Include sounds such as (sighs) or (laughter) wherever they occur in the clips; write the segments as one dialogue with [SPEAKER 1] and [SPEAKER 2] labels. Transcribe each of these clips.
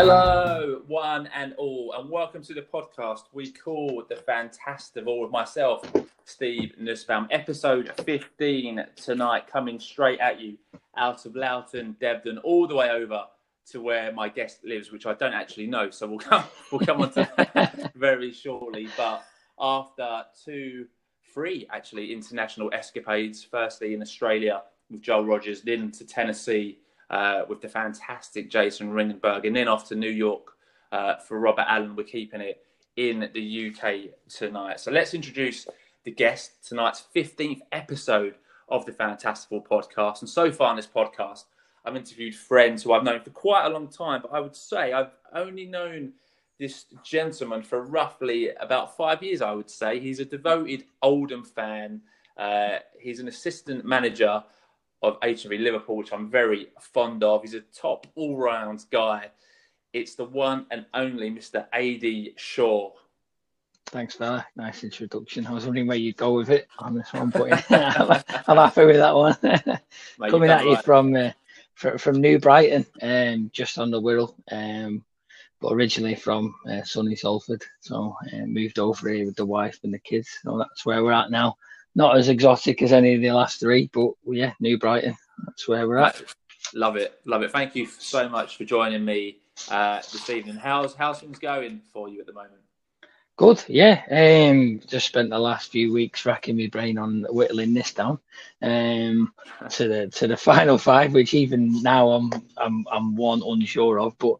[SPEAKER 1] Hello, one and all, and welcome to the podcast we call The Fantastival with myself, Steve Nussbaum. Episode 15 tonight, coming straight at you out of Loughton, Debden, all the way over to where my guest lives, which I don't actually know. So we'll come, (laughs) we'll come on to that (laughs) very shortly. But after two, three actually international escapades, firstly in Australia with Joel Rogers, then to Tennessee uh, with the fantastic Jason Ringenberg, and then off to New York uh, for Robert Allen. We're keeping it in the UK tonight. So let's introduce the guest tonight's 15th episode of the Fantastival podcast. And so far in this podcast, I've interviewed friends who I've known for quite a long time, but I would say I've only known this gentleman for roughly about five years, I would say. He's a devoted Oldham fan. Uh, he's an assistant manager of HMV Liverpool, which I'm very fond of. He's a top all round guy. It's the one and only Mr. Ady Shaw.
[SPEAKER 2] Thanks, fella. Nice introduction. I was wondering where you'd go with it on this one, but I'm, (laughs) I'm happy with that one. Mate, Coming at you right. from uh, from New Brighton, um, just on the Wirral, um, but originally from uh, sunny Salford. So uh, moved over here with the wife and the kids. So that's where we're at now not as exotic as any of the last three, but yeah, New Brighton. That's where we're at.
[SPEAKER 1] Love it, love it. Thank you so much for joining me uh, this evening. How's how's things going for you at the moment?
[SPEAKER 2] Good, yeah. Um, just spent the last few weeks racking my brain on whittling this down um, to the to the (laughs) final five, which even now I'm I'm I'm one unsure of. But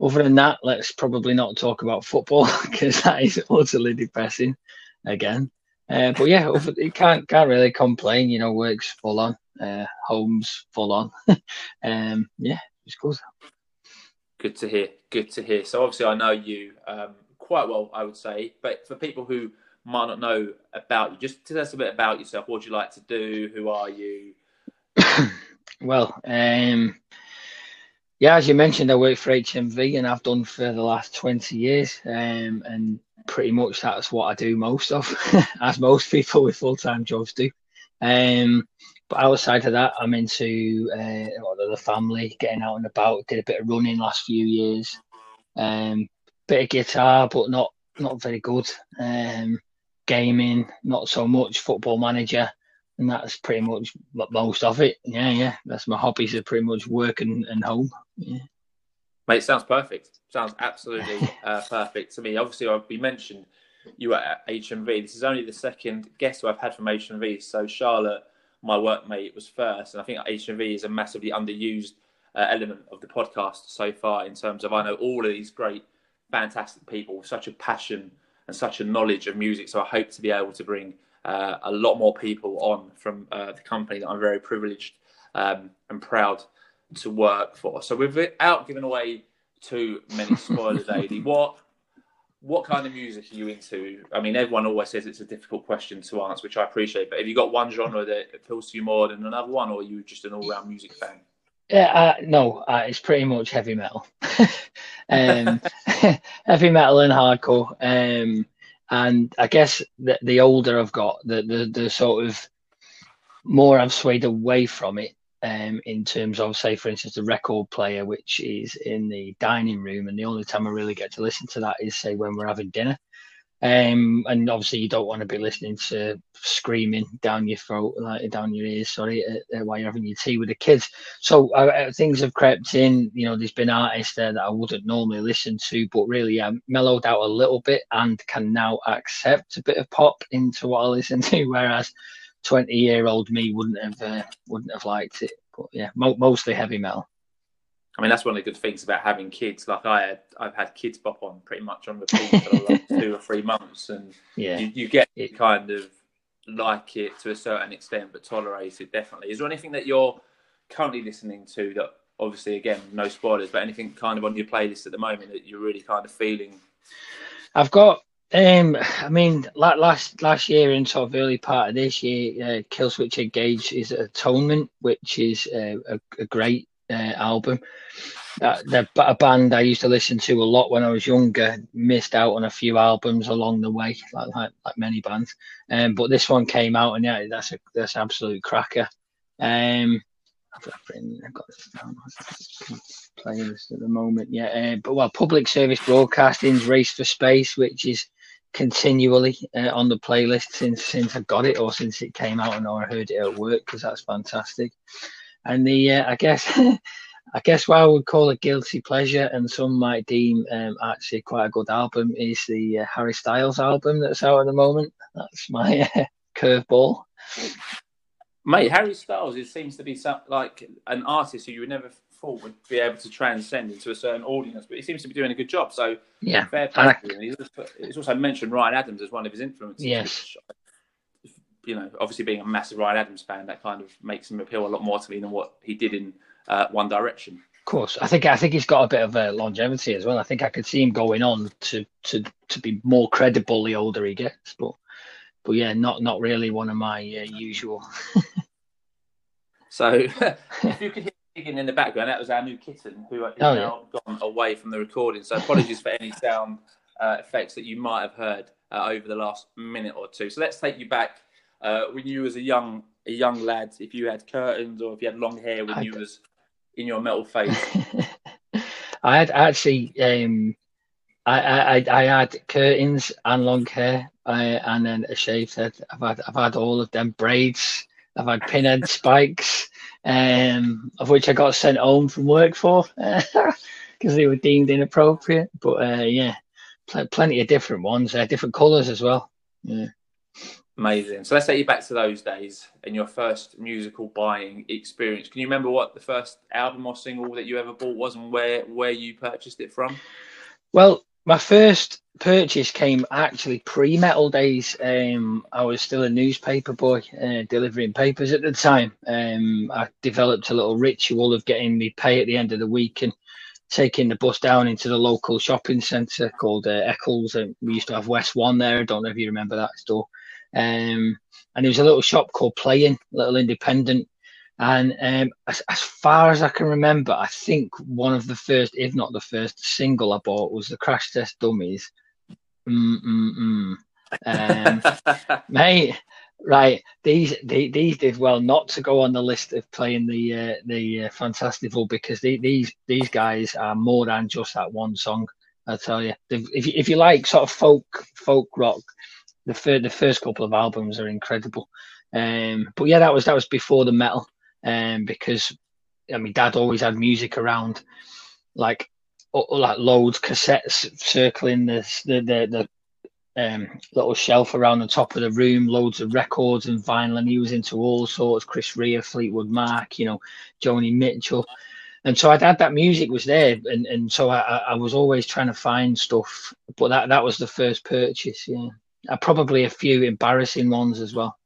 [SPEAKER 2] other than that, let's probably not talk about football (laughs) because that is utterly depressing again. Uh, but yeah, you can't can't really complain. You know, works full on, uh, homes full on. (laughs) um, yeah, it's good.
[SPEAKER 1] Good to hear. Good to hear. So obviously, I know you um, quite well, I would say. But for people who might not know about you, just tell us a bit about yourself. What do you like to do? Who are you? (coughs)
[SPEAKER 2] well, um, yeah, as you mentioned, I work for HMV and I've done for the last 20 years. Um, and pretty much that's what I do most of, (laughs) as most people with full time jobs do. Um, but outside of that, I'm into uh, the family, getting out and about. Did a bit of running last few years. Um, bit of guitar, but not not very good. Um, gaming, not so much. Football manager, and that's pretty much most of it. Yeah, yeah. That's my hobbies are pretty much work and, and home. Yeah.
[SPEAKER 1] Mate, sounds perfect. Sounds absolutely (laughs) uh, perfect to me. Obviously, we mentioned you were at HMV. This is only the second guest who I've had from HMV. So Charlotte, my workmate, was first, and I think HMV is a massively underused uh, element of the podcast so far. In terms of, I know all of these great, fantastic people with such a passion and such a knowledge of music. So I hope to be able to bring uh, a lot more people on from uh, the company that I'm very privileged um, and proud to work for. So without giving away too many spoilers, (laughs) Ady, what what kind of music are you into? I mean, everyone always says it's a difficult question to answer, which I appreciate. But have you got one genre that appeals to you more than another one, or are you just an all-round music fan?
[SPEAKER 2] Yeah, uh, no, uh, it's pretty much heavy metal, (laughs) um, (laughs) heavy metal and hardcore. Um, and I guess the, the older I've got, the, the the sort of more I've swayed away from it um, in terms of, say, for instance, the record player, which is in the dining room, and the only time I really get to listen to that is, say, when we're having dinner. Um, and obviously, you don't want to be listening to screaming down your throat, like down your ears, sorry, uh, uh, while you're having your tea with the kids. So uh, uh, things have crept in. You know, there's been artists there that I wouldn't normally listen to, but really, I'm mellowed out a little bit and can now accept a bit of pop into what I listen (laughs) to. Whereas 20 year old me wouldn't have uh, wouldn't have liked it. But yeah, mo- mostly heavy metal.
[SPEAKER 1] I mean, that's one of the good things about having kids. Like I had, I've had kids pop on pretty much on repeat for like (laughs) two or three months, and yeah, you, you get it kind of like it to a certain extent, but tolerate it definitely. Is there anything that you're currently listening to that, obviously, again, no spoilers, but anything kind of on your playlist at the moment that you're really kind of feeling?
[SPEAKER 2] I've got um, I mean, last last year and sort of early part of this year, uh, Killswitch Engage is Atonement, which is uh, a, a, great uh, album. Uh, they're a band I used to listen to a lot when I was younger. Missed out on a few albums along the way, like like, like many bands. Um, but this one came out, and yeah, that's a that's an absolute cracker. Um, I've, I've got this down. Playlist at the moment. Yeah, uh, but well, public service broadcasting's Race for Space, which is continually uh, on the playlist since since I got it or since it came out and I heard it at work because that's fantastic. And the uh, I guess (laughs) I guess what I would call a guilty pleasure, and some might deem um, actually quite a good album, is the uh, Harry Styles album that's out at the moment. That's my (laughs) uh, curveball.
[SPEAKER 1] Mate, Harry Styles it seems to be like an artist who you would never thought would be able to transcend into a certain audience, but he seems to be doing a good job. So
[SPEAKER 2] yeah,
[SPEAKER 1] fair play. He's, he's, also mentioned Ryan Adams as one of his influences.
[SPEAKER 2] Yes.
[SPEAKER 1] Which, you know, obviously being a massive Ryan Adams fan, that kind of makes him appeal a lot more to me than what he did in uh, One Direction.
[SPEAKER 2] Of course, I think I think he's got a bit of longevity as well. I think I could see him going on to to to be more credible the older he gets, but but yeah, not not really one of my uh, usual. (laughs)
[SPEAKER 1] so (laughs) if you could hear giggling in the background, that was our new kitten who is oh, now yeah. gone away from the recording. So apologies for any sound uh, effects that you might have heard uh, over the last minute or two. So let's take you back uh, when you was a young a young lad. If you had curtains or if you had long hair when I you was in your metal phase. (laughs)
[SPEAKER 2] I had actually. Um, I, I I had curtains and long hair, uh, and then a shaved head. I've had I've had all of them braids. I've had pinhead spikes um, of which I got sent home from work for (laughs) because they were deemed inappropriate. But uh, yeah, pl- plenty of different ones, uh, different colours as well. Yeah.
[SPEAKER 1] Amazing. So let's take you back to those days and your first musical buying experience. Can you remember what the first album or single that you ever bought was and where where you purchased it from?
[SPEAKER 2] Well, my first purchase came actually pre metal days. Um, I was still a newspaper boy, uh, delivering papers at the time. Um, I developed a little ritual of getting me pay at the end of the week and taking the bus down into the local shopping centre called uh, Eccles. And we used to have West One there. I don't know if you remember that store. Um, and there was a little shop called Playing, little independent and um, as, as, far as I can remember, I think one of the first, if not the first, single I bought was the Crash Test Dummies. Mm-mm-mm. Um, (laughs) mate, right? These these did well not to go on the list of playing the uh, the uh, Fantastival because they, these these guys are more than just that one song. I tell you, if you, if you like sort of folk folk rock, the first the first couple of albums are incredible. Um, but yeah, that was that was before the metal um, because I mean, Dad always had music around, like like loads cassettes circling the the the, the um, little shelf around the top of the room, loads of records and vinyl, and he was into all sorts. Chris Rea, Fleetwood Mac, you know, Joni Mitchell, and so I'd had that music was there, and, and so I, I was always trying to find stuff. But that that was the first purchase, yeah. Uh, probably a few embarrassing ones as well.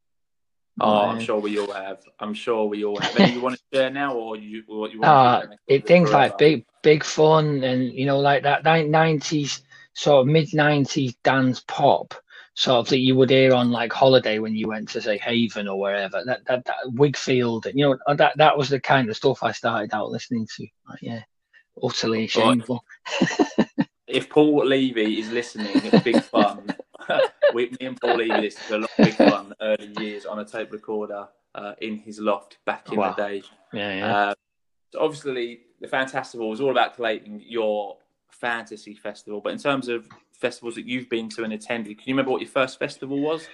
[SPEAKER 1] Oh, I'm sure we all have. I'm sure we all have. You want to (laughs) share now, or you what you want?
[SPEAKER 2] Uh, it things like big, big fun, and you know, like that '90s sort of mid '90s dance pop, sort of that you would hear on like holiday when you went to say Haven or wherever. That that, that Whigfield, you know, uh, that that was the kind of stuff I started out listening to. Like, yeah, utterly shameful. (laughs)
[SPEAKER 1] if Paul Levy is listening, it's big fun. (laughs) we, me and Paul Levy listened to a lot big one early years on a tape recorder uh, in his loft back in wow. the day.
[SPEAKER 2] Yeah, yeah. Uh,
[SPEAKER 1] so obviously, the Fantastival was all about collating your fantasy festival. But in terms of festivals that you've been to and attended, can you remember what your first festival was?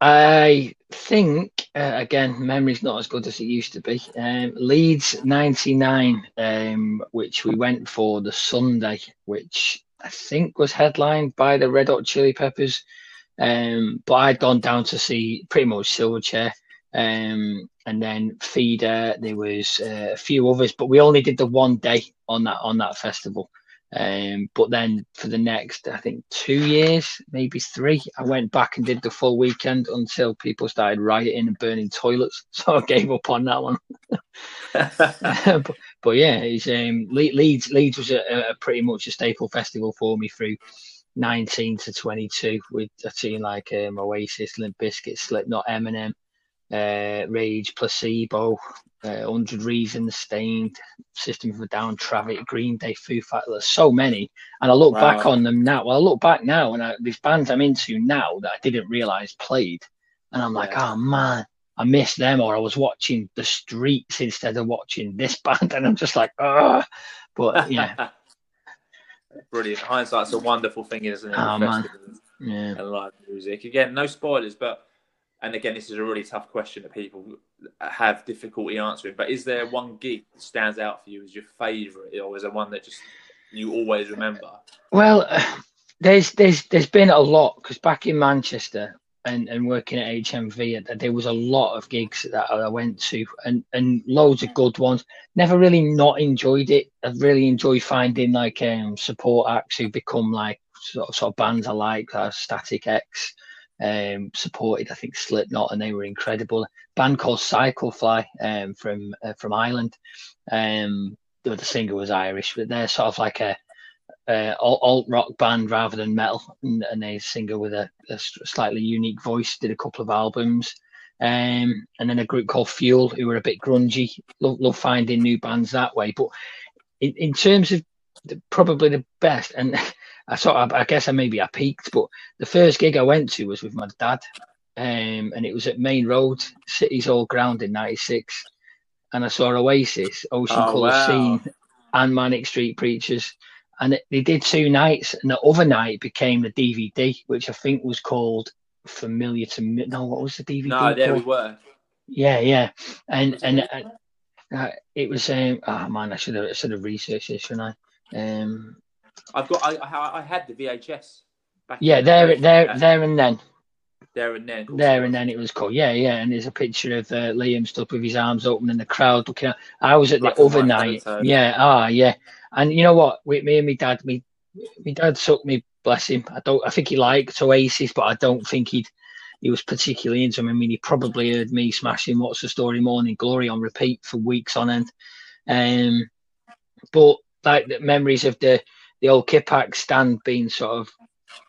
[SPEAKER 2] I think uh, again, memory's not as good as it used to be. Um, Leeds '99, um, which we went for the Sunday, which I think was headlined by the Red Hot Chili Peppers. Um, but I'd gone down to see pretty much Silverchair, um, and then Feeder. There was uh, a few others, but we only did the one day on that on that festival. Um, but then for the next, I think two years, maybe three, I went back and did the full weekend until people started rioting and burning toilets. (laughs) So I gave up on that one. (laughs) (laughs) but, but, yeah, it's, um, Leeds Leeds was a, a, pretty much a staple festival for me through 19 to 22 with a team like um, Oasis, Limp Bizkit, Slipknot, Eminem, uh, Rage, Placebo, uh, 100 Reasons, Staind, System of a Down, Traffic, Green Day, Foo Fighters. There's so many. And I look wow. back on them now. Well, I look back now and I, these bands I'm into now that I didn't realize played. And I'm like, oh man, I missed them, or I was watching the streets instead of watching this (laughs) band, and I'm just like, oh. But yeah, (laughs)
[SPEAKER 1] brilliant. Hindsight's a wonderful thing, isn't it?
[SPEAKER 2] Oh, man. yeah.
[SPEAKER 1] And live music. Again, no spoilers, but and again, this is a really tough question that people have difficulty answering. But is there one gig that stands out for you as your favourite, or is there one that just you always remember?
[SPEAKER 2] Well, (sighs) there's there's there's been a lot because back in Manchester and, and working at HMV, there was a lot of gigs that I went to and, and loads of good ones. Never really not enjoyed it. I really enjoy finding like um, support acts who become like sort of, sort of bands I like, uh, Static X. Um, supported I think Slipknot and they were incredible. A band called Cyclefly um, from uh, from Ireland. Um, the singer was Irish, but they're sort of like a uh, alt rock band rather than metal, and, and a singer with a, a, slightly unique voice. Did a couple of albums, um, and then a group called Fuel, who were a bit grungy. Love, love finding new bands that way. But in, in terms of the, probably the best, and (laughs) I sort of, I guess I maybe I peaked, but the first gig I went to was with my dad, um, and it was at Maine Road, City's Old Ground in '96, and I saw Oasis, Ocean
[SPEAKER 1] Oh,
[SPEAKER 2] Colour
[SPEAKER 1] wow.
[SPEAKER 2] Scene, and Manic Street Preachers and it, they did two nights, and the other night became the DVD, which I think was called Familiar to Me. No, what was the DVD?
[SPEAKER 1] No, there we were.
[SPEAKER 2] Yeah, yeah, and
[SPEAKER 1] Was
[SPEAKER 2] and
[SPEAKER 1] it?
[SPEAKER 2] uh, uh, it was um. Oh man, I should have should have researched this, shouldn't I? Um.
[SPEAKER 1] I've got. I, I, I had the VHS. Back
[SPEAKER 2] Yeah, there, there,
[SPEAKER 1] Uh,
[SPEAKER 2] there, and then,
[SPEAKER 1] there and then.
[SPEAKER 2] there
[SPEAKER 1] it
[SPEAKER 2] and
[SPEAKER 1] was.
[SPEAKER 2] then it was called. Yeah, yeah, and there's a picture of uh, Liam stood with his arms open and the crowd looking. At, I was at
[SPEAKER 1] Black
[SPEAKER 2] the other night. Yeah, ah, yeah, and you know what? With me and my dad, me, my dad took me. Bless him. I don't. I think he liked Oasis, but I don't think he'd. He was particularly into them. I mean, he probably heard me smashing "What's the Story" Morning Glory on repeat for weeks on end. Um, but like the memories of the the old Kippax stand being sort of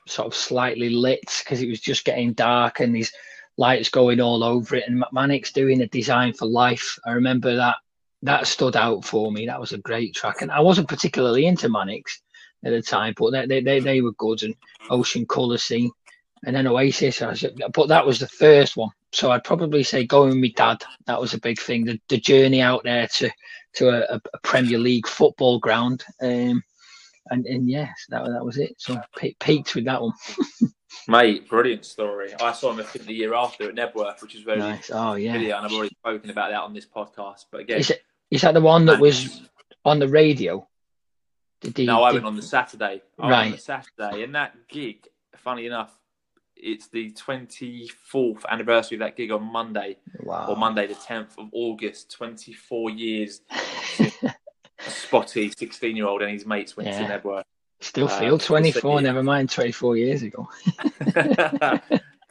[SPEAKER 2] sort of slightly lit because it was just getting dark and these lights going all over it. And Manic's doing a design for life. I remember that that stood out for me. That was a great track, and I wasn't particularly into Manics at the time, but they they, they, were good. And Ocean Colour Scene, and then Oasis. But that was the first one. So I'd probably say going with my dad. That was a big thing. The, the journey out there to to a, a Premier League football ground. Um, and and yes, that that was it. So pe- peaked with that one. (laughs)
[SPEAKER 1] Mate, brilliant story. I saw him I think the year after at Knebworth, which is very
[SPEAKER 2] Nice. Oh yeah.
[SPEAKER 1] video, and I've already spoken about that on this podcast. But again,
[SPEAKER 2] Is it is that the one that was on the radio? Did he,
[SPEAKER 1] no, I
[SPEAKER 2] did-
[SPEAKER 1] went on the Saturday. I went on the
[SPEAKER 2] Right.
[SPEAKER 1] Saturday, and that gig, funny enough, it's the 24th anniversary of that gig on Monday,
[SPEAKER 2] Wow.
[SPEAKER 1] or Monday the 10th of August. 24 years. (laughs) Spotty 16 year old and his mates went
[SPEAKER 2] Yeah.
[SPEAKER 1] to Knebworth.
[SPEAKER 2] Still
[SPEAKER 1] Uh,
[SPEAKER 2] feel 24. Never mind 24 years ago. (laughs) (laughs)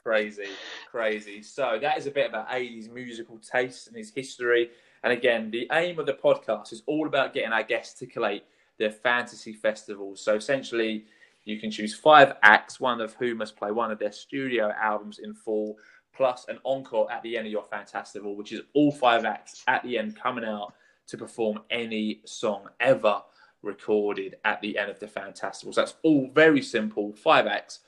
[SPEAKER 1] crazy, crazy. So that is a bit about Ady's musical taste and his history. And again, the aim of the podcast is all about getting our guests to collate their fantasy festivals. So essentially, you can choose five acts, one of whom must play one of their studio albums in full, plus an encore at the end of your Fantastival, which is all five acts at the end coming out to perform any song ever recorded at the end of the Fantastival. So that's all very simple. Five acts,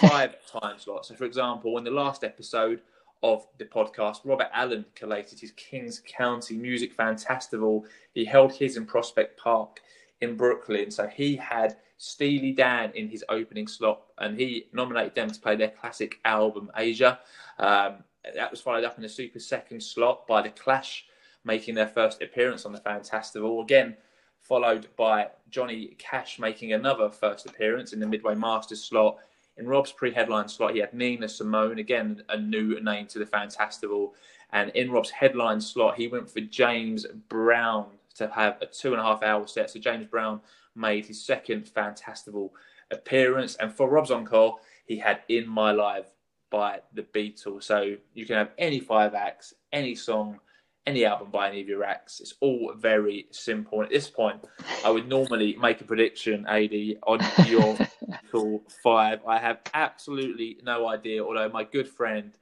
[SPEAKER 1] five (laughs) time slots. So, for example, in the last episode of the podcast, Robert Allen collated his Kings County Music Fantastival. He held his in Prospect Park in Brooklyn. So he had Steely Dan in his opening slot, and he nominated them to play their classic album Aja. Um, that was followed up in the super second slot by the Clash, making their first appearance on the Fantastival. Again, followed by Johnny Cash making another first appearance in the Midway Masters slot. In Rob's pre-headline slot, he had Nina Simone, again a new name to the Fantastival. And in Rob's headline slot, he went for James Brown to have a two and a half hour set. So James Brown made his second Fantastival appearance. And for Rob's encore, he had In My Life by the Beatles. So you can have any five acts, any song, any album by any of your acts. It's all very simple. And at this point, I would normally make a prediction, Ady, on your (laughs) cool five. I have absolutely no idea, although my good friend,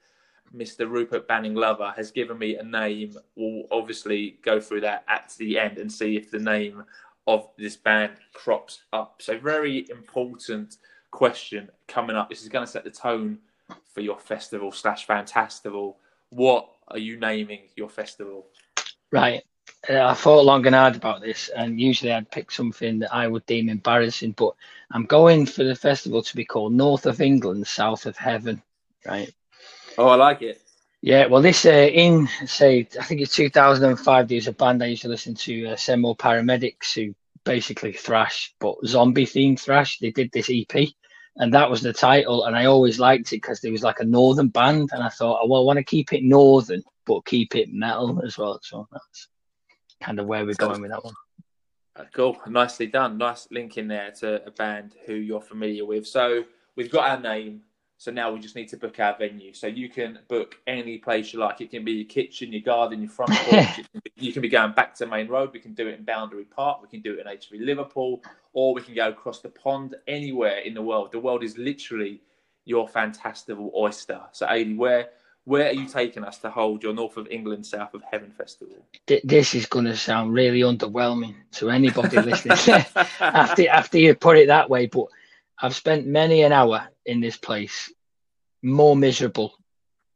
[SPEAKER 1] Mr. Rupert Banning Lover, has given me a name. We'll obviously go through that at the end and see if the name of this band crops up. So, very important question coming up. This is going to set the tone for your festival slash fantastival. What are you naming your festival?
[SPEAKER 2] Right. Uh, I thought long and hard about this, and usually I'd pick something that I would deem embarrassing, but I'm going for the festival to be called North of England, South of Heaven. Right.
[SPEAKER 1] Oh, I like it.
[SPEAKER 2] Yeah, well, this uh, in say I think it's 2005. There was a band I used to listen to, uh, Send More Paramedics, who basically thrash, but zombie themed thrash. They did this EP, and that was the title. And I always liked it because there was like a northern band, and I thought, oh, well, I want to keep it northern, but keep it metal as well. So that's kind of where we're going with that one.
[SPEAKER 1] Uh, cool, nicely done. Nice link in there to a band who you're familiar with. So we've got our name. So now we just need to book our venue. So you can book any place you like. It can be your kitchen, your garden, your front (laughs) porch. you can be going back to Maine Road. We can do it in Boundary Park. We can do it in HMV Liverpool, or we can go across the pond anywhere in the world. The world is literally your fantastical oyster. So, Ady, where where are you taking us to hold your North of England, South of Heaven festival?
[SPEAKER 2] This is going to sound really underwhelming to anybody listening (laughs) after after you put it that way, but I've spent many an hour in this place, more miserable,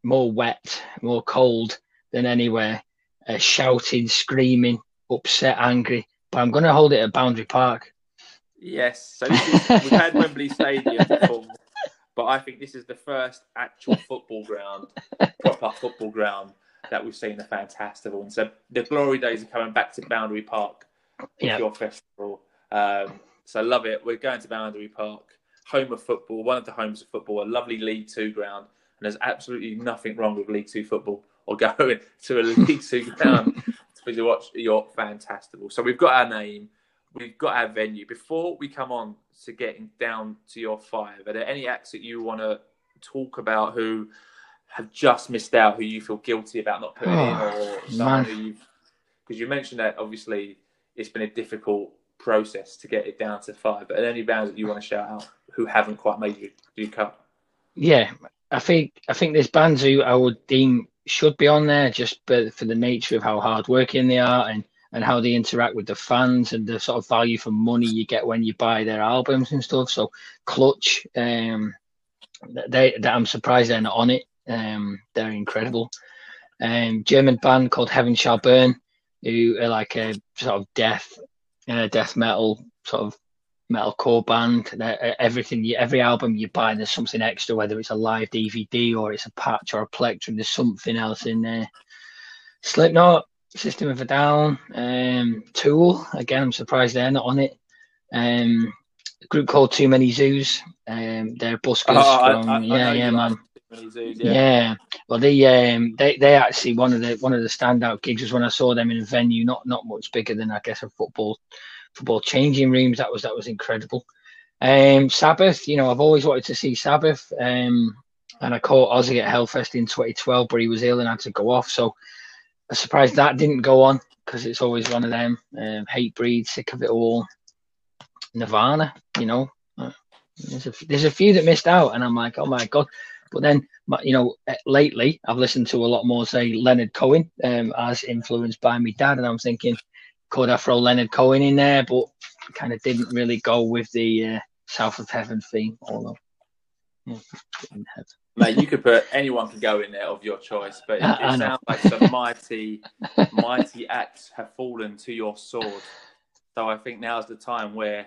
[SPEAKER 2] more wet, more cold than anywhere, uh, shouting, screaming, upset, angry. But I'm going to hold it at Boundary Park.
[SPEAKER 1] Yes, so is, we've had (laughs) Wembley Stadium before, but I think this is the first actual football ground, proper football ground that we've seen the Fantastival. And so the glory days are coming back to Boundary Park with your festival. Um, so I love it. We're going to Boundary Park home of football, one of the homes of football, a lovely League Two ground, and there's absolutely nothing wrong with League Two football or (laughs) going to a League Two (laughs) ground to watch your Fantastival. So we've got our name, we've got our venue. Before we come on to getting down to your five, are there any acts that you want to talk about who have just missed out, who you feel guilty about not putting oh, in, or someone who you've because you mentioned that obviously it's been a difficult process to get it down to five. But any bands that you want to shout out who haven't quite made you, you cut?
[SPEAKER 2] Yeah, I think I think there's bands who I would deem should be on there just for the nature of how hard working they are and and how they interact with the fans and the sort of value for money you get when you buy their albums and stuff. So Clutch, um, they, they I'm surprised they're not on it. Um, they're incredible. Um, German band called Heaven Shall Burn, who are like a sort of death, uh, death metal sort of metalcore band. Everything, every album you buy, there's something extra, whether it's a live DVD or it's a patch or a plectrum. There's something else in there. Slipknot, System of a Down, um, Tool. Again, I'm surprised they're not on it. Um, a group called Too Many Zoos. Um, they're buskers oh, from I, I, yeah, I yeah, man. Yeah. yeah. Well, they um they they actually one of the one of the standout gigs was when I saw them in a venue not not much bigger than I guess a football football changing rooms. That was that was incredible. Um, Sabbath, you know, I've always wanted to see Sabbath. Um, and I caught Ozzy at Hellfest in 2012, but he was ill and had to go off. So I'm surprised that didn't go on because it's always one of them. Um, Hatebreed, sick of it all. Nirvana, you know, uh, there's a, there's a few that missed out, and I'm like, oh my god. But then, you know, uh, lately I've listened to a lot more, say Leonard Cohen, um, as influenced by my dad, and I'm thinking, could I throw Leonard Cohen in there? But kind of didn't really go with the uh, South of Heaven theme, although. Yeah,
[SPEAKER 1] Mate, you could put anyone can go in there of your choice, but it, it sounds like some mighty, (laughs) mighty acts have fallen to your sword. So I think now's the time where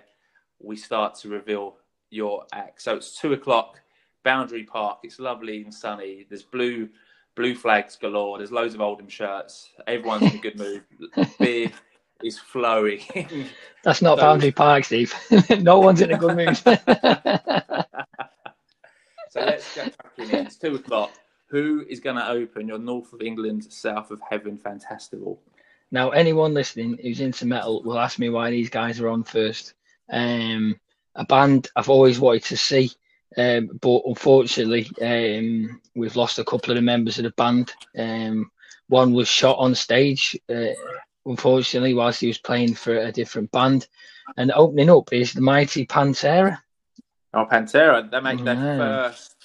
[SPEAKER 1] we start to reveal your act. So it's two o'clock, Boundary Park. It's lovely and sunny. There's blue, blue flags galore. There's loads of Oldham shirts. Everyone's in a good mood. (laughs) Beer is flowing.
[SPEAKER 2] That's not so, Boundary Park, Steve. (laughs) no one's in a good mood. (laughs) so
[SPEAKER 1] let's get cracking in. It's two o'clock. Who is going to open your North of England, South of Heaven Fantastival?
[SPEAKER 2] Now, anyone listening who's into metal will ask me why these guys are on first. Um, a band I've always wanted to see, um, but unfortunately, um, we've lost a couple of the members of the band. Um, one was shot on stage uh, unfortunately, whilst he was playing for a different band. And opening up is the mighty Pantera.
[SPEAKER 1] Oh, Pantera! They make their first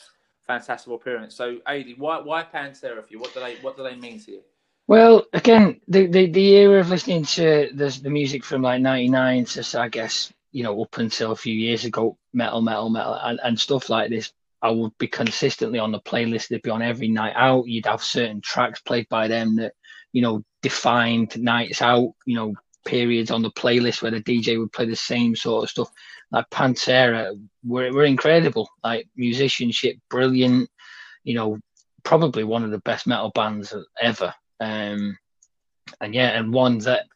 [SPEAKER 1] fantastic appearance. So, Ady, why why Pantera for you? What do they what do they mean to you?
[SPEAKER 2] Well, again, the, the, the era of listening to the, the music from like '99 to I guess you know up until a few years ago, metal, metal, metal, and, and stuff like this. I would be consistently on the playlist. They'd be on every night out. You'd have certain tracks played by them that, you know, defined nights out, you know, periods on the playlist where the DJ would play the same sort of stuff. Like Pantera were, were incredible. Like musicianship, brilliant, you know, probably one of the best metal bands ever. Um, and yeah, and one that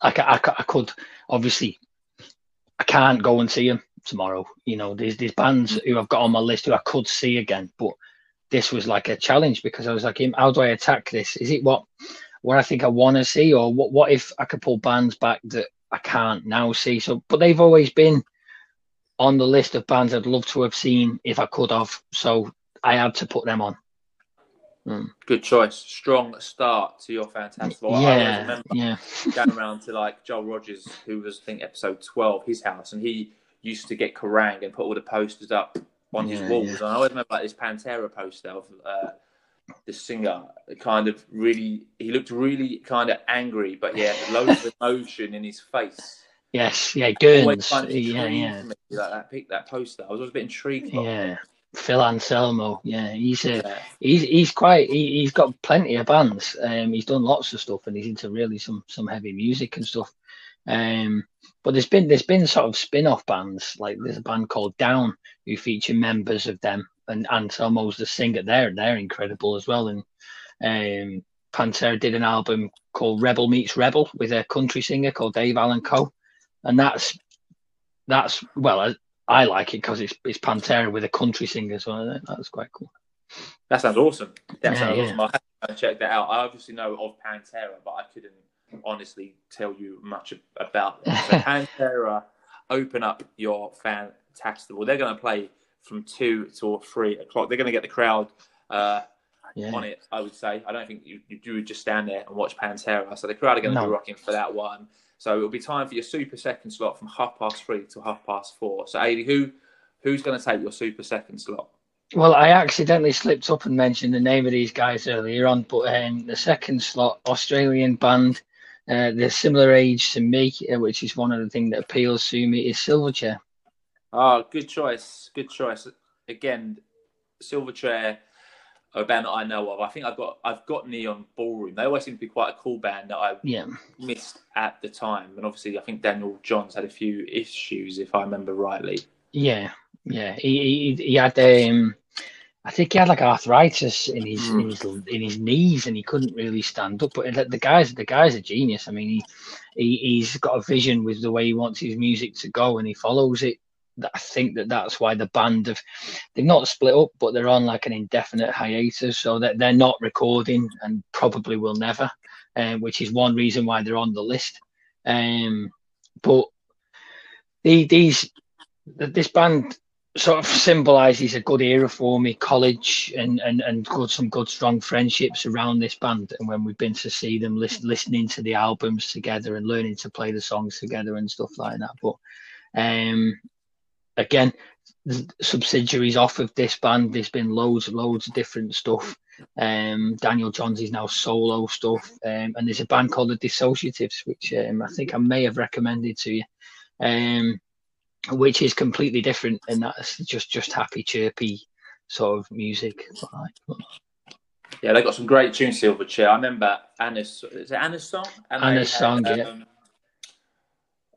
[SPEAKER 2] I, I, I could obviously I can't go and see them tomorrow. You know, there's these bands mm. who I've got on my list who I could see again, but this was like a challenge because I was like, how do I attack this? Is it what what I think I want to see, or what what if I could pull bands back that I can't now see? So, but they've always been on the list of bands I'd love to have seen if I could have. So I had to put them on.
[SPEAKER 1] Mm. Good choice. Strong start to your fantastic.
[SPEAKER 2] Yeah, yeah.
[SPEAKER 1] going around to like Joel Rogers, who was I think episode twelve, his house, and he used to get Kerrang and put all the posters up on yeah, his walls. Yeah. And I always remember like this Pantera poster of uh, the singer, kind of really. He looked really kind of angry, but yeah, loads of emotion in his face.
[SPEAKER 2] Yes, yeah. Kind yeah, yeah.
[SPEAKER 1] like that, pick that poster. I was always a bit intrigued.
[SPEAKER 2] Yeah. Phil Anselmo, yeah, he's a, he's he's quite he, has got plenty of bands. Um, he's done lots of stuff, and he's into really some some heavy music and stuff. Um, but there's been there's been sort of spin-off bands like there's a band called Down who feature members of them, and Anselmo's the singer. They're they're incredible as well. And um, Pantera did an album called Rebel Meets Rebel with a country singer called Dave Allan Coe, and that's that's well I like it because it's it's Pantera with a country singer, so that's quite cool.
[SPEAKER 1] That sounds awesome. That yeah, sounds yeah. awesome. I have to check that out. I obviously know of Pantera, but I couldn't honestly tell you much about them. So (laughs) Pantera, open up your fantastic. Well, they're going to play from two to three o'clock. They're going to get the crowd uh, yeah. on it. I would say. I don't think you, you would just stand there and watch Pantera. So the crowd are going to no. be rocking for that one. So it'll be time for your super second slot from half past three to half past four. So, Ady, who who's going to take your super second slot?
[SPEAKER 2] Well, I accidentally slipped up and mentioned the name of these guys earlier on, but um, the second slot, Australian band, uh, they're similar age to me, uh, which is one of the things that appeals to me, is Silverchair.
[SPEAKER 1] Oh, good choice. Good choice. Again, Silverchair a band that I know of. I think I've got I've got Neon Ballroom. They always seem to be quite a cool band that I
[SPEAKER 2] yeah.
[SPEAKER 1] missed at the time. And obviously, I think Daniel Johns had a few issues, if I remember rightly.
[SPEAKER 2] Yeah, yeah. He he, he had um, I think he had like arthritis in his mm. in his in his knees, and he couldn't really stand up. But the guy's the guy's a genius. I mean, he, he he's got a vision with the way he wants his music to go, and he follows it I think that that's why the band have they've not split up, but they're on like an indefinite hiatus, so that they're not recording and probably will never, um, which is one reason why they're on the list. Um, but the, these this band sort of symbolizes a good era for me, college and and and good some good strong friendships around this band. And when we've been to see them, listen, listening to the albums together and learning to play the songs together and stuff like that. But um, again, subsidiaries off of this band. There's been loads, loads of different stuff. Um, Daniel Johns is now solo stuff, um, and there's a band called the Dissociatives, which um, I think I may have recommended to you, um, which is completely different, and that's just just happy, chirpy sort of music.
[SPEAKER 1] Yeah, they got some great tunes, Silverchair. I remember Ana's, is it Ana's song?
[SPEAKER 2] Ana's song, yeah um,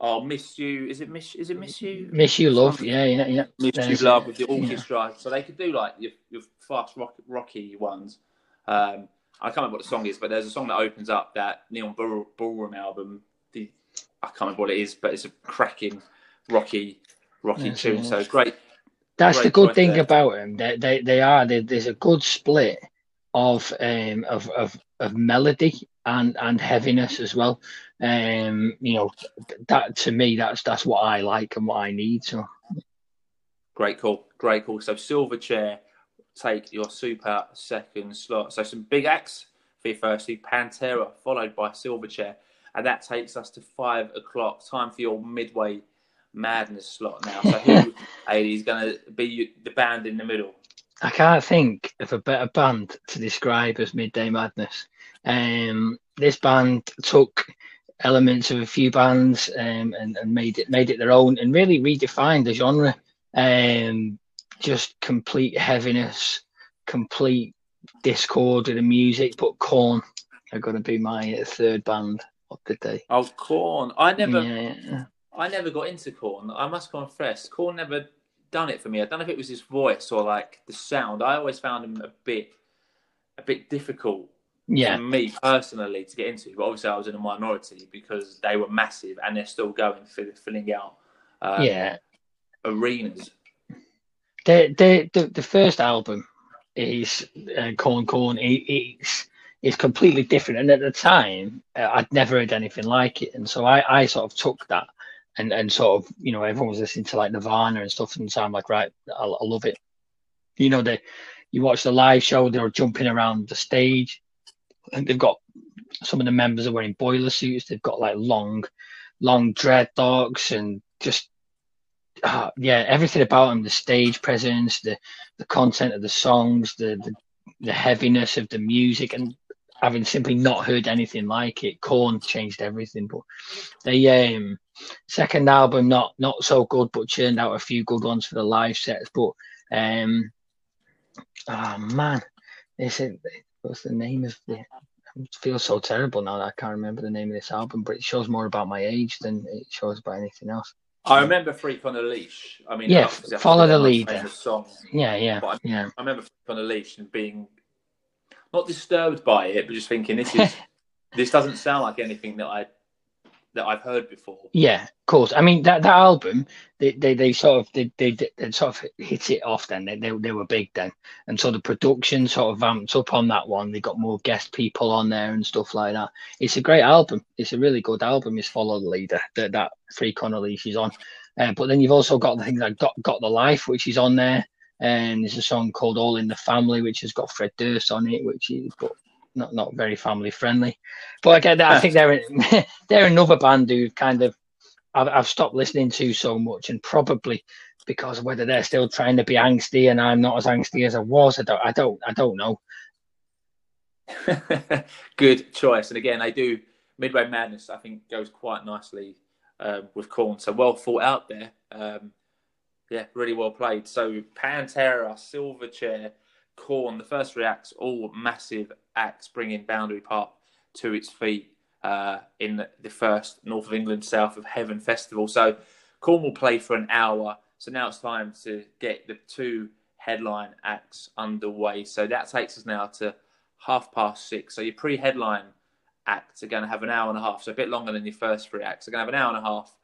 [SPEAKER 1] Oh, miss you. Is it miss? Is it miss you?
[SPEAKER 2] Miss you, love. Yeah, yeah, yeah.
[SPEAKER 1] Miss There's, you, love with the orchestra. Yeah. So they could do like your, your fast rock, rocky ones. Um, I can't remember what the song is, but there's a song that opens up that Neon Ball, Ballroom album. The I can't remember what it is, but it's a cracking, rocky, rocky yes, tune. So great.
[SPEAKER 2] That's
[SPEAKER 1] great
[SPEAKER 2] the good thing there. about them. They they, they are. They, there's a good split of um of, of of melody and and heaviness as well. Um, you know, that to me, that's that's what I like and what I need. So,
[SPEAKER 1] great call, great call. So, Silverchair, take your super second slot. So, some big acts for your firstly, Pantera, followed by Silverchair, and that takes us to five o'clock. Time for your midway madness slot now. So, who is going to be the band in the middle?
[SPEAKER 2] I can't think of a better band to describe as Midday Madness. Um, this band took elements of a few bands um, and, and made it made it their own and really redefined the genre. Um, just complete heaviness, complete discord with the music. But Korn are going to be my third band of the day.
[SPEAKER 1] Oh, Korn! I never,
[SPEAKER 2] Yeah.
[SPEAKER 1] I never got into Korn. I must confess, Korn never done it for me. I don't know if it was his voice or like the sound. I always found him a bit, a bit difficult
[SPEAKER 2] Yeah.
[SPEAKER 1] for me personally to get into. But obviously, I was in a minority because they were massive and they're still going, fill- filling out uh,
[SPEAKER 2] Yeah.
[SPEAKER 1] arenas.
[SPEAKER 2] The, the the the first album is uh, Korn Korn. It, it's it's completely different, and at the time, uh, I'd never heard anything like it, and so I, I sort of took that and and sort of you know everyone was listening to like Nirvana and stuff, and so I'm like right, I, I love it. You know they you watch the live show, they're jumping around the stage, and they've got some of the members are wearing boiler suits. They've got like long, long dreadlocks and just uh, yeah, everything about them, the stage presence, the the content of the songs, the, the the heaviness of the music, and having simply not heard anything like it, Korn changed everything. But they um second album not not so good, but churned out a few good ones for the live sets. But um oh man, they said what's the name of the I feel so terrible now that I can't remember the name of this album, but it shows more about my age than it shows about anything else.
[SPEAKER 1] I remember "Freak on a Leash." I mean,
[SPEAKER 2] Yeah,
[SPEAKER 1] I
[SPEAKER 2] Follow the
[SPEAKER 1] most
[SPEAKER 2] Leader.
[SPEAKER 1] famous Song.
[SPEAKER 2] Yeah, yeah,
[SPEAKER 1] But
[SPEAKER 2] yeah.
[SPEAKER 1] I remember "Freak on a Leash" and being not disturbed by it, but just thinking this is (laughs) this doesn't sound like anything that I that I've heard before.
[SPEAKER 2] Yeah, of course. I mean that that album, they they, they sort of they, they they sort of hit it off. Then they, they they were big then, and so the production sort of vamped up on that one. They got more guest people on there and stuff like that. It's a great album. It's a really good album. It's Follow the Leader that that a Leash is on. Uh, but then you've also got the things like Got Got the Life, which is on there, and there's a song called All in the Family, which has got Fred Durst on it, which is but not not very family friendly. But again, I think they're (laughs) they're another band who kind of I've, I've stopped listening to so much, and probably because whether they're still trying to be angsty and I'm not as angsty as I was. I don't I don't I don't know. (laughs)
[SPEAKER 1] Good choice. And again, they do Midway Madness. I think goes quite nicely um, with Korn. So well thought out there. Um, yeah, really well played. So Pantera, Silverchair, Korn. The first three acts, all massive acts, bringing Boundary Park to its feet uh, in the, the first North of England South of Heaven festival. So Korn will play for an hour. So now it's time to get the two headline acts underway. So that takes us now to half past six. So your pre-headline acts are going to have an hour and a half, so a bit longer than your first three acts. They're going to have an hour and a half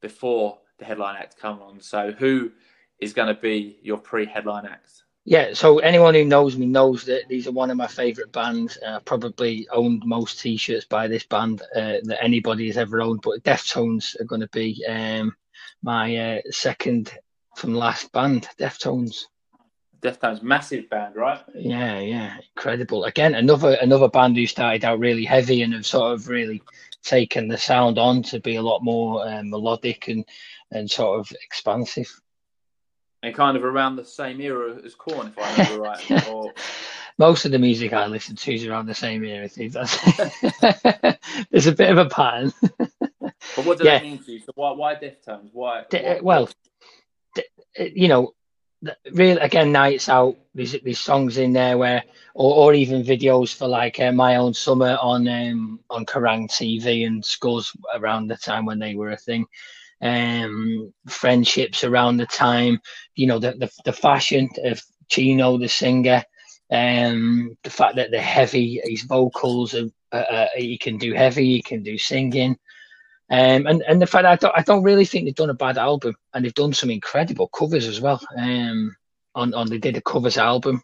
[SPEAKER 1] before the headline act come on. So who is going to be your pre-headline act?
[SPEAKER 2] Yeah, so anyone who knows me knows that these are one of my favourite bands. Uh, probably owned most T-shirts by this band uh, that anybody has ever owned. But Deftones are going to be um, my uh, second from last band. Deftones.
[SPEAKER 1] Deftones, massive band, right?
[SPEAKER 2] Yeah, yeah, incredible. Again, another another band who started out really heavy and have sort of really taken the sound on to be a lot more um, melodic and and sort of expansive.
[SPEAKER 1] And kind of around the same era as Korn, if I remember (laughs) right. Or
[SPEAKER 2] Most of the music I listen to is around the same era. Steve. (laughs) There's a bit of a pattern.
[SPEAKER 1] but what does
[SPEAKER 2] Yeah.
[SPEAKER 1] that mean to you? So why why Deftones? Why?
[SPEAKER 2] D-
[SPEAKER 1] what-
[SPEAKER 2] well, d- you know, real again, nights out. There's there's songs in there where, or, or even videos for like uh, my own summer on um on Kerrang TV and Skulls around the time when they were a thing. Um, friendships around the time. You know, the the, the fashion of Chino, the singer. Um, the fact that they're heavy, his vocals, are, uh, he can do heavy, he can do singing. Um, and and the fact I don't, I don't really think they've done a bad album, and they've done some incredible covers as well. Um, on on they did a covers album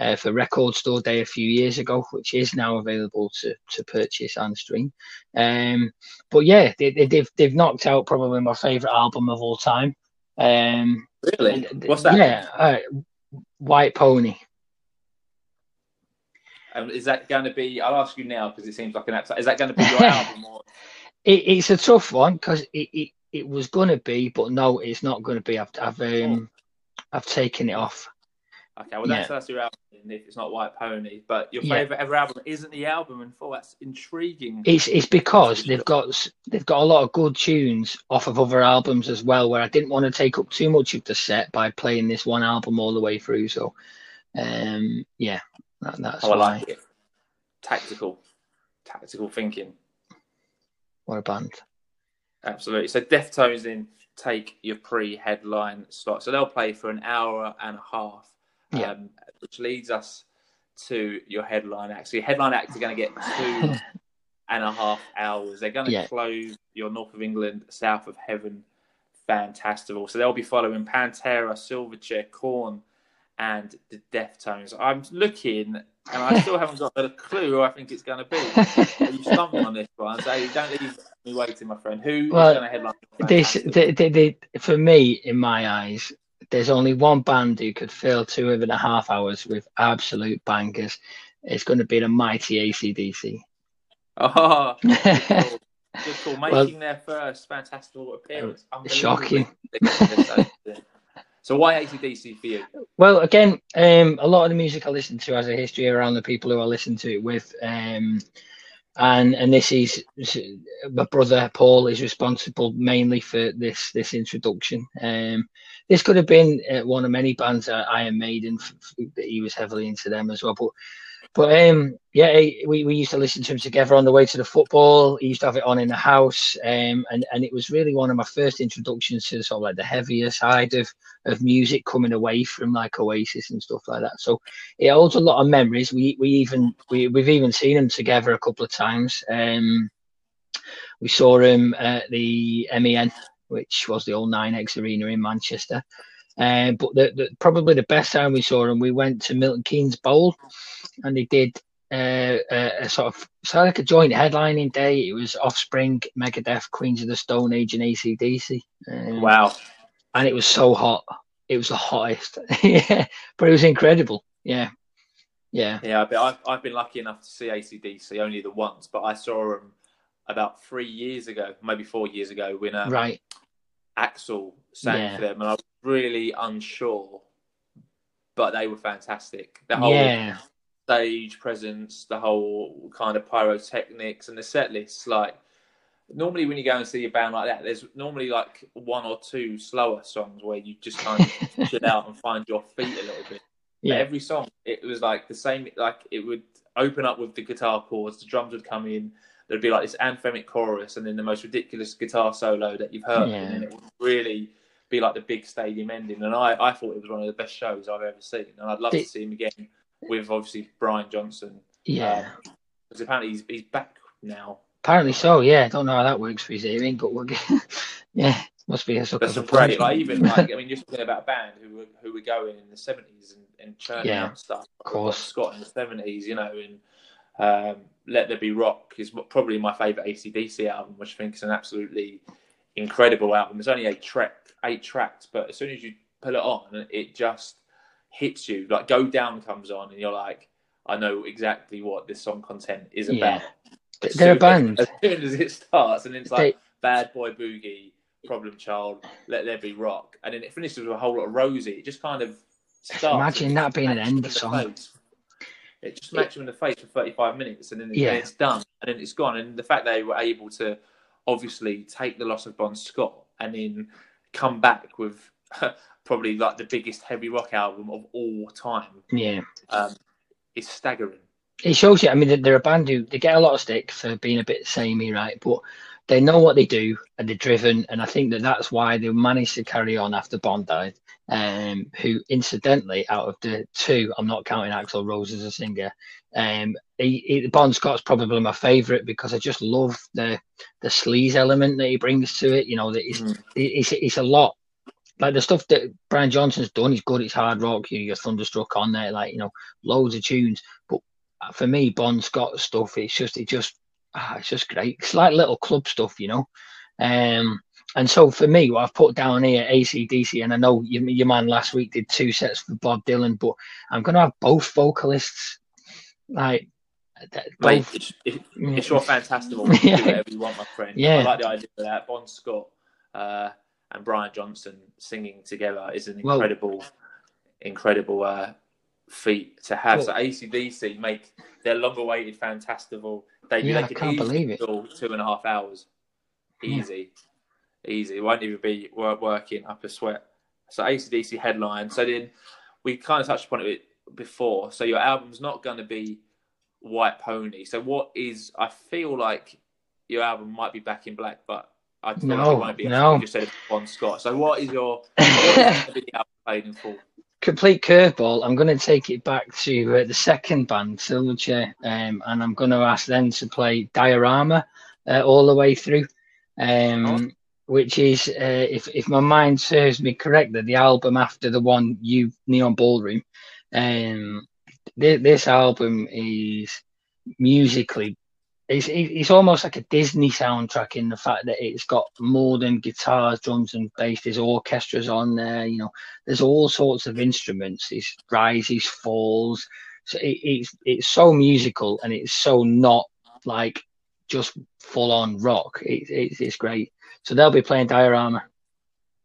[SPEAKER 2] uh, for Record Store Day a few years ago, which is now available to, to purchase and stream. Um, but yeah, they, they, they've they've knocked out probably my favorite album of all time. Um,
[SPEAKER 1] really? What's that?
[SPEAKER 2] Yeah, uh, White Pony.
[SPEAKER 1] Um, is that going to be? I'll ask you now because it seems like an. Is that going to be your (laughs) album? Or
[SPEAKER 2] It, it's a tough one because it, it, it was going to be, but no, it's not going to be. I've I've um, I've taken it off.
[SPEAKER 1] Okay, well that's
[SPEAKER 2] Yeah.
[SPEAKER 1] that's your album if it's not White Pony. But your
[SPEAKER 2] Yeah.
[SPEAKER 1] favourite ever album isn't the album in full. That's intriguing.
[SPEAKER 2] It's it's because they've got they've got a lot of good tunes off of other albums as well. Where I didn't want to take up too much of the set by playing this one album all the way through. So, um, yeah, that, that's
[SPEAKER 1] oh, I
[SPEAKER 2] why.
[SPEAKER 1] like it. Tactical, tactical thinking.
[SPEAKER 2] What a band!
[SPEAKER 1] Absolutely. So Deftones in take your pre-headline slot. So they'll play for an hour and a half,
[SPEAKER 2] Yeah.
[SPEAKER 1] um, which leads us to your headline act. So your headline acts are going to get two (laughs) and a half hours. They're going to
[SPEAKER 2] Yeah.
[SPEAKER 1] close your North of England, South of Heaven Fantastival. So they'll be following Pantera, Silverchair, Korn, and the Deftones. I'm looking, and I still haven't got a clue who I think it's going to be. You stumped me on this one, so don't leave me waiting, my friend. Who is
[SPEAKER 2] Well,
[SPEAKER 1] going to headline?
[SPEAKER 2] this the, the, the, for me, in my eyes, there's only one band who could fill two and a half hours with absolute bangers. It's going to be the mighty ACDC.
[SPEAKER 1] Oh, good (laughs) call. Good call.
[SPEAKER 2] Well-
[SPEAKER 1] Making their first Fantastival appearance.
[SPEAKER 2] Shocking. (laughs)
[SPEAKER 1] So why ACDC for you?
[SPEAKER 2] Well, again, um, a lot of the music I listen to has a history around the people who I listen to it with, um, and and this is my brother Paul is responsible mainly for this this introduction. Um, this could have been uh, one of many bands that Iron Maiden f- that he was heavily into them as well, but. But um, yeah, we, we used to listen to him together on the way to the football. He used to have it on in the house, um, and and it was really one of my first introductions to sort of like the heavier side of of music coming away from like Oasis and stuff like that. So it holds a lot of memories. We we even we we've even seen him together a couple of times. Um, we saw him at the MEN, which was the old Nine X Arena in Manchester. Um, but the, the probably the best time we saw him, we went to Milton Keynes Bowl, and they did uh, a, a sort of so like a joint headlining day. It was Offspring, Megadeth, Queens of the Stone Age, and ACDC. Um,
[SPEAKER 1] Wow.
[SPEAKER 2] and it was so hot. It was the hottest. (laughs) yeah, but it was incredible. Yeah, yeah,
[SPEAKER 1] Yeah, but I've, I've been lucky enough to see ACDC only the once, but I saw them about three years ago, maybe four years ago, when um,
[SPEAKER 2] right.
[SPEAKER 1] Axl sang
[SPEAKER 2] Yeah.
[SPEAKER 1] for them, and I was really unsure, but they were fantastic. The whole
[SPEAKER 2] Yeah,
[SPEAKER 1] stage presence, the whole kind of pyrotechnics, and the set lists. Like normally, when you go and see a band like that, there's normally like one or two slower songs where you just kind of (laughs) chill out and find your feet a little bit. But
[SPEAKER 2] yeah,
[SPEAKER 1] every song, it was like the same. Like it would open up with the guitar chords, the drums would come in. There'd be like this anthemic chorus, and then the most ridiculous guitar solo that you've heard,
[SPEAKER 2] Yeah.
[SPEAKER 1] and then it would really be like the big stadium ending. And I, I thought it was one of the best shows I've ever seen, and I'd love
[SPEAKER 2] The-
[SPEAKER 1] to see him again with obviously Brian Johnson,
[SPEAKER 2] yeah.
[SPEAKER 1] because apparently he's he's back now.
[SPEAKER 2] Apparently so. Yeah, I don't know how that works for his hearing, but we're (laughs) yeah, must be a sucker
[SPEAKER 1] That's great. Like even like I (laughs) mean, just talking about a band who were who were going in the seventies and, and churning
[SPEAKER 2] Yeah,
[SPEAKER 1] out stuff.
[SPEAKER 2] of course.
[SPEAKER 1] Scott in the seventies, you know, and um, Let There Be Rock is probably my favourite ACDC album, which I think is an absolutely incredible album. It's only eight track eight tracks, but as soon as you pull it on, it just hits you. Like Go Down comes on, and you're like, I know exactly what this song content is
[SPEAKER 2] Yeah.
[SPEAKER 1] about. As
[SPEAKER 2] They're a band.
[SPEAKER 1] As soon as it starts, and it's like
[SPEAKER 2] They-
[SPEAKER 1] Bad Boy Boogie, Problem Child, Let There Be Rock, and then it finishes with a whole lot of Rosie. It just kind of starts.
[SPEAKER 2] Imagine that being an end song.
[SPEAKER 1] face. It just smacks you in the face for 35 minutes, and then
[SPEAKER 2] Yeah.
[SPEAKER 1] it's done, and then it's gone. And the fact they were able to obviously take the loss of Bon Scott and then come back with (laughs) probably like the biggest heavy rock album of all time
[SPEAKER 2] Yeah,
[SPEAKER 1] um, is staggering.
[SPEAKER 2] it shows you. I mean, they're- a band who they get a lot of stick for being a bit samey, right? But they know what they do and they're driven, and I think that that's why they managed to carry on after Bon died. Um, who incidentally, out of the two, I'm not counting Axl Rose as a singer. Um, he, he, Bon Scott's probably my favourite because I just love the the sleaze element that he brings to it. You know, that it's,
[SPEAKER 1] Mm.
[SPEAKER 2] it's it's a lot. Like the stuff that Brian Johnson's done, he's good. It's hard rock. You, you're thunderstruck on there, like you know, loads of tunes. But for me, Bon Scott stuff, it's just it just ah, it's just great. It's like little club stuff, you know. Um, and so for me, what I've put down here, ACDC, and I know your, your man last week did two sets for Bob Dylan, but I'm gonna have both vocalists, like
[SPEAKER 1] Mate,
[SPEAKER 2] both.
[SPEAKER 1] it's, it,
[SPEAKER 2] Mm.
[SPEAKER 1] it's your Fantastival. (laughs) You
[SPEAKER 2] Yeah.
[SPEAKER 1] do whatever you want, my friend.
[SPEAKER 2] Yeah.
[SPEAKER 1] I like the idea of that. Bon Scott uh, and Brian Johnson singing together is an
[SPEAKER 2] Well-
[SPEAKER 1] incredible, incredible uh, feat to have. So ACDC make their long-awaited Fantastival debut.
[SPEAKER 2] Yeah,
[SPEAKER 1] they
[SPEAKER 2] I can't believe it.
[SPEAKER 1] two and a half hours. Easy, easy. It won't even be working up a sweat. So ACDC headline. So then we kind of touched upon it before. So your album's not going to be White Pony. So what is? I feel like your album might be Back in Black, but I like
[SPEAKER 2] No,
[SPEAKER 1] won't be.
[SPEAKER 2] no.
[SPEAKER 1] You just said Bon Scott. So what is your? (laughs) What is gonna be the album played in full?
[SPEAKER 2] complete curveball. I'm going to take it back to uh, the second band, Silverchair, um, and I'm going to ask them to play Diorama uh, all the way through, um,
[SPEAKER 1] Oh.
[SPEAKER 2] which is, uh, if if my mind serves me correctly, the album after the one you Neon Ballroom. Um, th- this album is musically. It's, it's almost like a Disney soundtrack in the fact that it's got more than guitars, drums, and bass. There's orchestras on there, you know there's all sorts of instruments. It's rises, falls. So it, it's it's so musical and it's so not like just full on rock. It, it's it's great. So they'll be playing Diorama.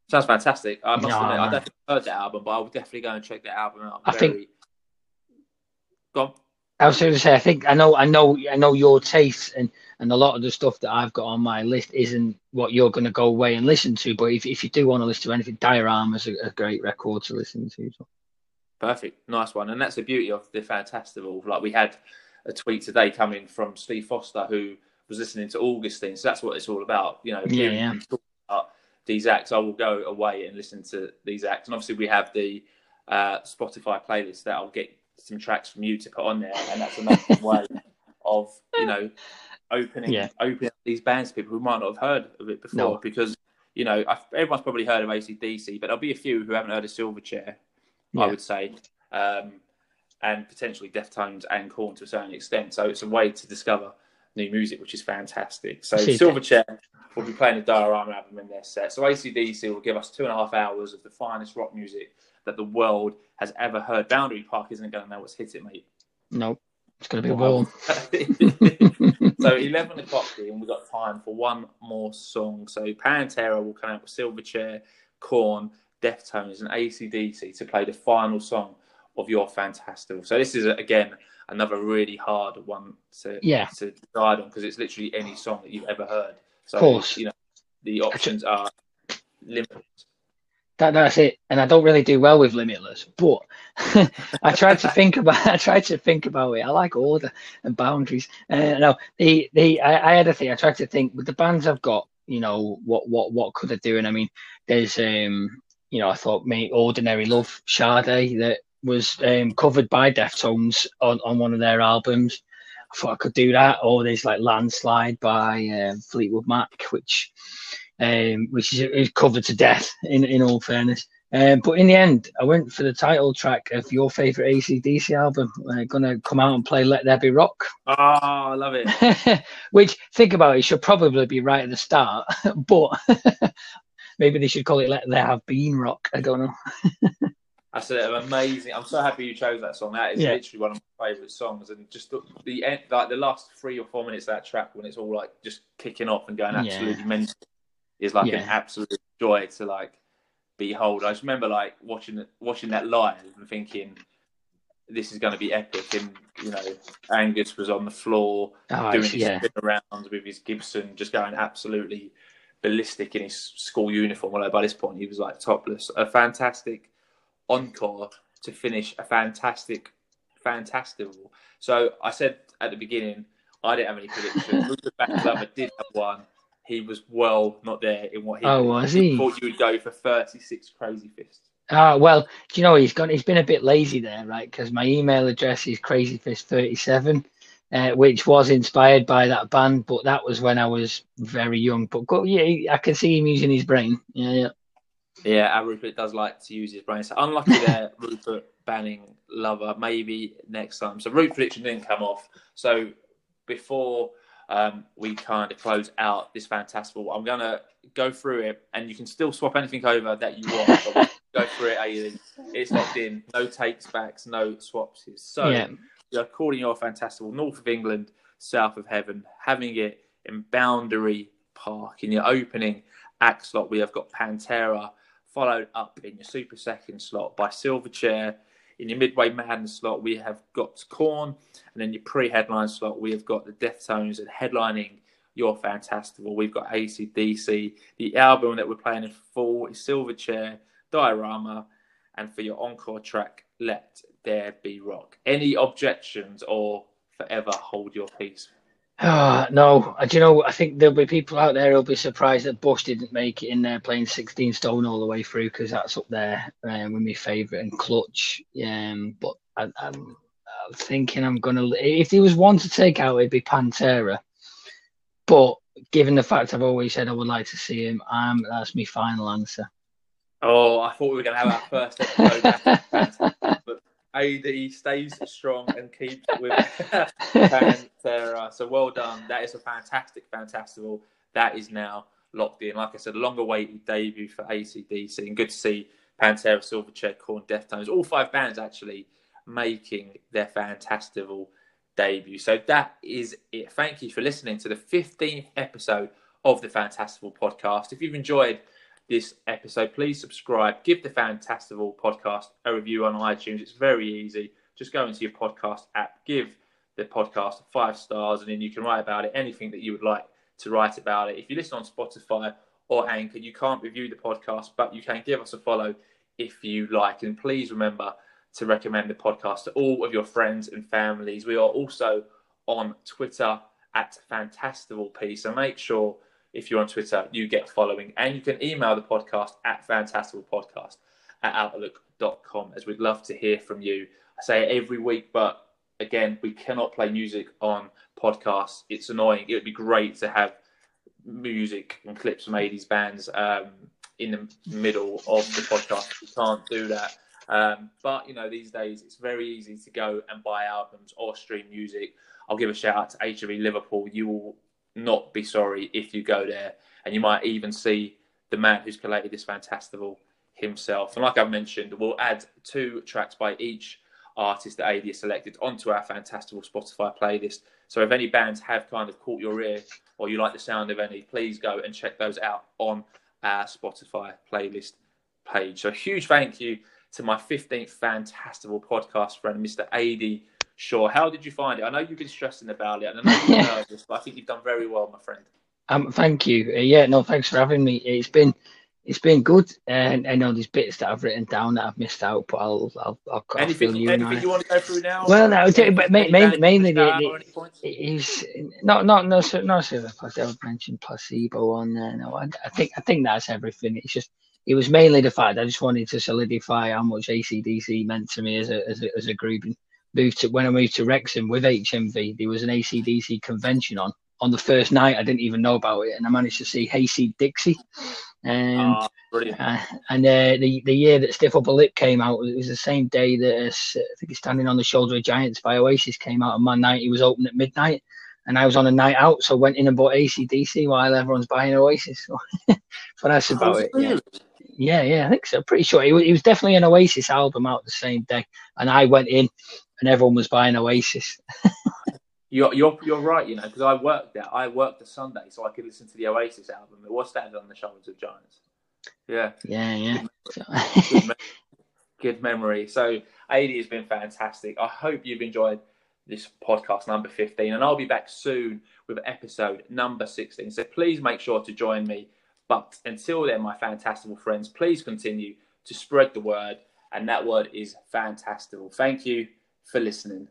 [SPEAKER 1] Sounds fantastic. I must
[SPEAKER 2] No,
[SPEAKER 1] admit, I don't think I've heard that album, but I will definitely go and check that album out.
[SPEAKER 2] I think-
[SPEAKER 1] Go on.
[SPEAKER 2] I was going to say, I think I know, I know, I know your taste, and and a lot of the stuff that I've got on my list isn't what you're going to go away and listen to. But if if you do want to listen to anything, Diorama's a, a great record to listen to. So.
[SPEAKER 1] Perfect, nice one, and that's the beauty of the Fantastival. Like we had a tweet today coming from Steve Foster who was listening to Augustine, so that's what it's all about. You know,
[SPEAKER 2] Yeah, yeah.
[SPEAKER 1] these acts. I will go away and listen to these acts, and obviously we have the uh, Spotify playlist that I'll get some tracks from you to put on there, and that's a another (laughs) way of you know opening
[SPEAKER 2] Yeah.
[SPEAKER 1] opening these bands to people who might not have heard of it before
[SPEAKER 2] No.
[SPEAKER 1] because. You know, I- everyone's probably heard of ACDC, but there'll be a few who haven't heard of Silverchair.
[SPEAKER 2] Yeah.
[SPEAKER 1] I would say, um, and potentially Deftones and Korn to a certain extent. So it's a way to discover new music, which is fantastic. So Silverchair will be playing a Diorama album in their set. So ACDC will give us two and a half hours of the finest rock music that the world has ever heard. Boundary Park isn't going to know what's hit it, mate.
[SPEAKER 2] No, it's going to be
[SPEAKER 1] Well,
[SPEAKER 2] warm. (laughs)
[SPEAKER 1] so (laughs) 11 o'clock here, and we've got time for one more song. So Pantera will come out with Silverchair, Korn, Deftones, and ACDC to play the final song of your Fantastival. So this is, again, another really hard one to,
[SPEAKER 2] Yeah.
[SPEAKER 1] to decide on because it's literally any song that you've ever heard. So, of
[SPEAKER 2] Course.
[SPEAKER 1] you know, the options are limited.
[SPEAKER 2] That, that's it. And I don't really do well with limitless, but (laughs) I tried to (laughs) think about. I tried to think about it. I like order and boundaries. Uh, no, the the I, I had a thing. I tried to think with the bands I've got. You know what what what could I do? And I mean, there's um you know I thought me ordinary love Sade that was um covered by Deftones on on one of their albums. I thought I could do that. Or there's like landslide by um, Fleetwood Mac, which um, which is, is covered to death in, in all fairness. Um, but in the end, I went for the title track of your favorite ACDC album. We're gonna come out and play "Let There Be Rock,"
[SPEAKER 1] Oh, I love it. (laughs)
[SPEAKER 2] which think about it should probably be right at the start, (laughs) but (laughs) maybe they should call it "Let There Have Been Rock." I don't know.
[SPEAKER 1] That's an amazing. I'm so happy you chose that song. That is
[SPEAKER 2] Yeah.
[SPEAKER 1] literally one of my favourite songs, and just the, the end, like the last three or four minutes of that track when it's all like just kicking off and going
[SPEAKER 2] Yeah.
[SPEAKER 1] absolutely mental is like an absolute joy to like behold. I just remember like watching watching that live and thinking, this is going to be epic. And you know, Angus was on the floor
[SPEAKER 2] Oh,
[SPEAKER 1] doing his
[SPEAKER 2] yeah,
[SPEAKER 1] spin around with his Gibson, just going absolutely ballistic in his school uniform. Although by this point he was like topless. A fantastic encore to finish a fantastic, Fantastival. So I said at the beginning I didn't have any predictions. (laughs) Rupert Backlover did have one. He was well not there in what he.
[SPEAKER 2] Oh, was he?
[SPEAKER 1] Thought you would go for thirty-six Crazyfists.
[SPEAKER 2] Ah, well, do you know he's gone? He's been a bit lazy there, right? Because my email address is crazyfist37, uh, which was inspired by that band, but that was when I was very young. But go, yeah, I can see him using his brain. Yeah, yeah.
[SPEAKER 1] Yeah, Rupert does like to use his brain. So unlucky (laughs) there, Rupert banning lover. Maybe next time. So root prediction didn't come off. So before um, we kind of close out this Fantastival, I'm gonna go through it, and you can still swap anything over that you want. (laughs) go through it, Aileen. It's locked in. No takes backs, no swaps. So
[SPEAKER 2] yeah.
[SPEAKER 1] you're calling your Fantastival north of England, south of heaven, having it in Boundary Park. In your opening act slot, we have got Pantera, followed up in your super second slot by Silverchair. In your midway madness slot, we have got Korn, and then your pre-headline slot, we have got the Deftones, and headlining your Fantastival, we've got ACDC. The album that we're playing in full is Silverchair, Diorama, and for your encore track, Let There Be Rock. Any objections or forever hold your peace?
[SPEAKER 2] Oh, no, do you know? I think there'll be people out there who'll be surprised that Bush didn't make it in there playing 16 stone all the way through because that's up there um, with my favourite and clutch. Um, but I, am I'm, I'm thinking I'm gonna. If there was one to take out, it'd be Pantera. But given the fact I've always said I would like to see him, um, that's my final answer.
[SPEAKER 1] Oh, I thought we were going to have our first episode. (laughs) Ady stays strong and keeps with (laughs) Pantera. So well done. That is a fantastic, fantastic. That is now locked in. Like I said, longer awaited debut for ACDC. And good to see Pantera, Silverchair, Korn, Deftones, all five bands actually making their Fantastival debut. So that is it. Thank you for listening to the 15th episode of the Fantastival podcast. If you've enjoyed this episode, please subscribe. Give the Fantastival podcast a review on iTunes. It's very easy. Just go into your podcast app, give the podcast five stars, and then you can write about it anything that you would like to write about it. If you listen on Spotify or Anchor, you can't review the podcast, but you can give us a follow if you like. And please remember to recommend the podcast to all of your friends and families. We are also on Twitter at Fantastival P. So make sure if you're on Twitter, you get following. And you can email the podcast at fantastivalpodcast at outlook.com as we'd love to hear from you. I say it every week, but again, we cannot play music on podcasts. It's annoying. It would be great to have music and clips from 80s bands um, in the middle of the podcast. We can't do that. Um, but you know, these days it's very easy to go and buy albums or stream music. I'll give a shout out to HMV Liverpool. You will not be sorry if you go there, and you might even see the man who's collated this Fantastival himself. And like I've mentioned, we'll add two tracks by each artist that Ady has selected onto our Fantastival Spotify playlist. So if any bands have kind of caught your ear or you like the sound of any, please go and check those out on our Spotify playlist page. So huge thank you to my 15th Fantastival podcast friend, Mr. Ady Shaw. How did you find it? I know you've been stressing about it, and I know you're (laughs) nervous, but I think you've done very well, my friend.
[SPEAKER 2] Um, thank you. Uh, yeah, no, thanks for having me. It's been it's been good, and I know there's bits that I've written down that I've missed out, but I'll I'll I'll,
[SPEAKER 1] I'll anything, you, anything you want to go through now?
[SPEAKER 2] Well, no, but mainly mainly the, the, is not not no no no I mentioned placebo on there. No, I, I think I think that's everything. It's just it was mainly the fact I just wanted to solidify how much ACDC meant to me as a as a, as a group. And moved to when I moved to Wrexham with HMV, there was an ACDC convention on. On the first night, I didn't even know about it, and I managed to see Hayseed Dixie. And oh, brilliant. Uh, and uh, the the year that Stiff Upper Lip came out, it was the same day that uh, I think it's Standing on the Shoulder of Giants by Oasis came out. And my night, it was open at midnight, and I was on a night out, so I went in and bought ACDC while everyone's buying Oasis. (laughs) but that's about it. Yeah. Yeah, yeah, I think so. Pretty sure it, was definitely an Oasis album out the same day, and I went in, and everyone was buying Oasis. (laughs)
[SPEAKER 1] you're you're you're right, you know, because I worked there. I worked the Sunday, so I could listen to the Oasis album. It was standing on the shoulders of giants. Yeah,
[SPEAKER 2] yeah, yeah.
[SPEAKER 1] Good (laughs) memory. Good, me- good memory. So Ady has been fantastic. I hope you've enjoyed this podcast number 15 and I'll be back soon with episode number 16 so please make sure to join me but until then, my Fantastival friends, please continue to spread the word, and that word is Fantastival. Thank you for listening.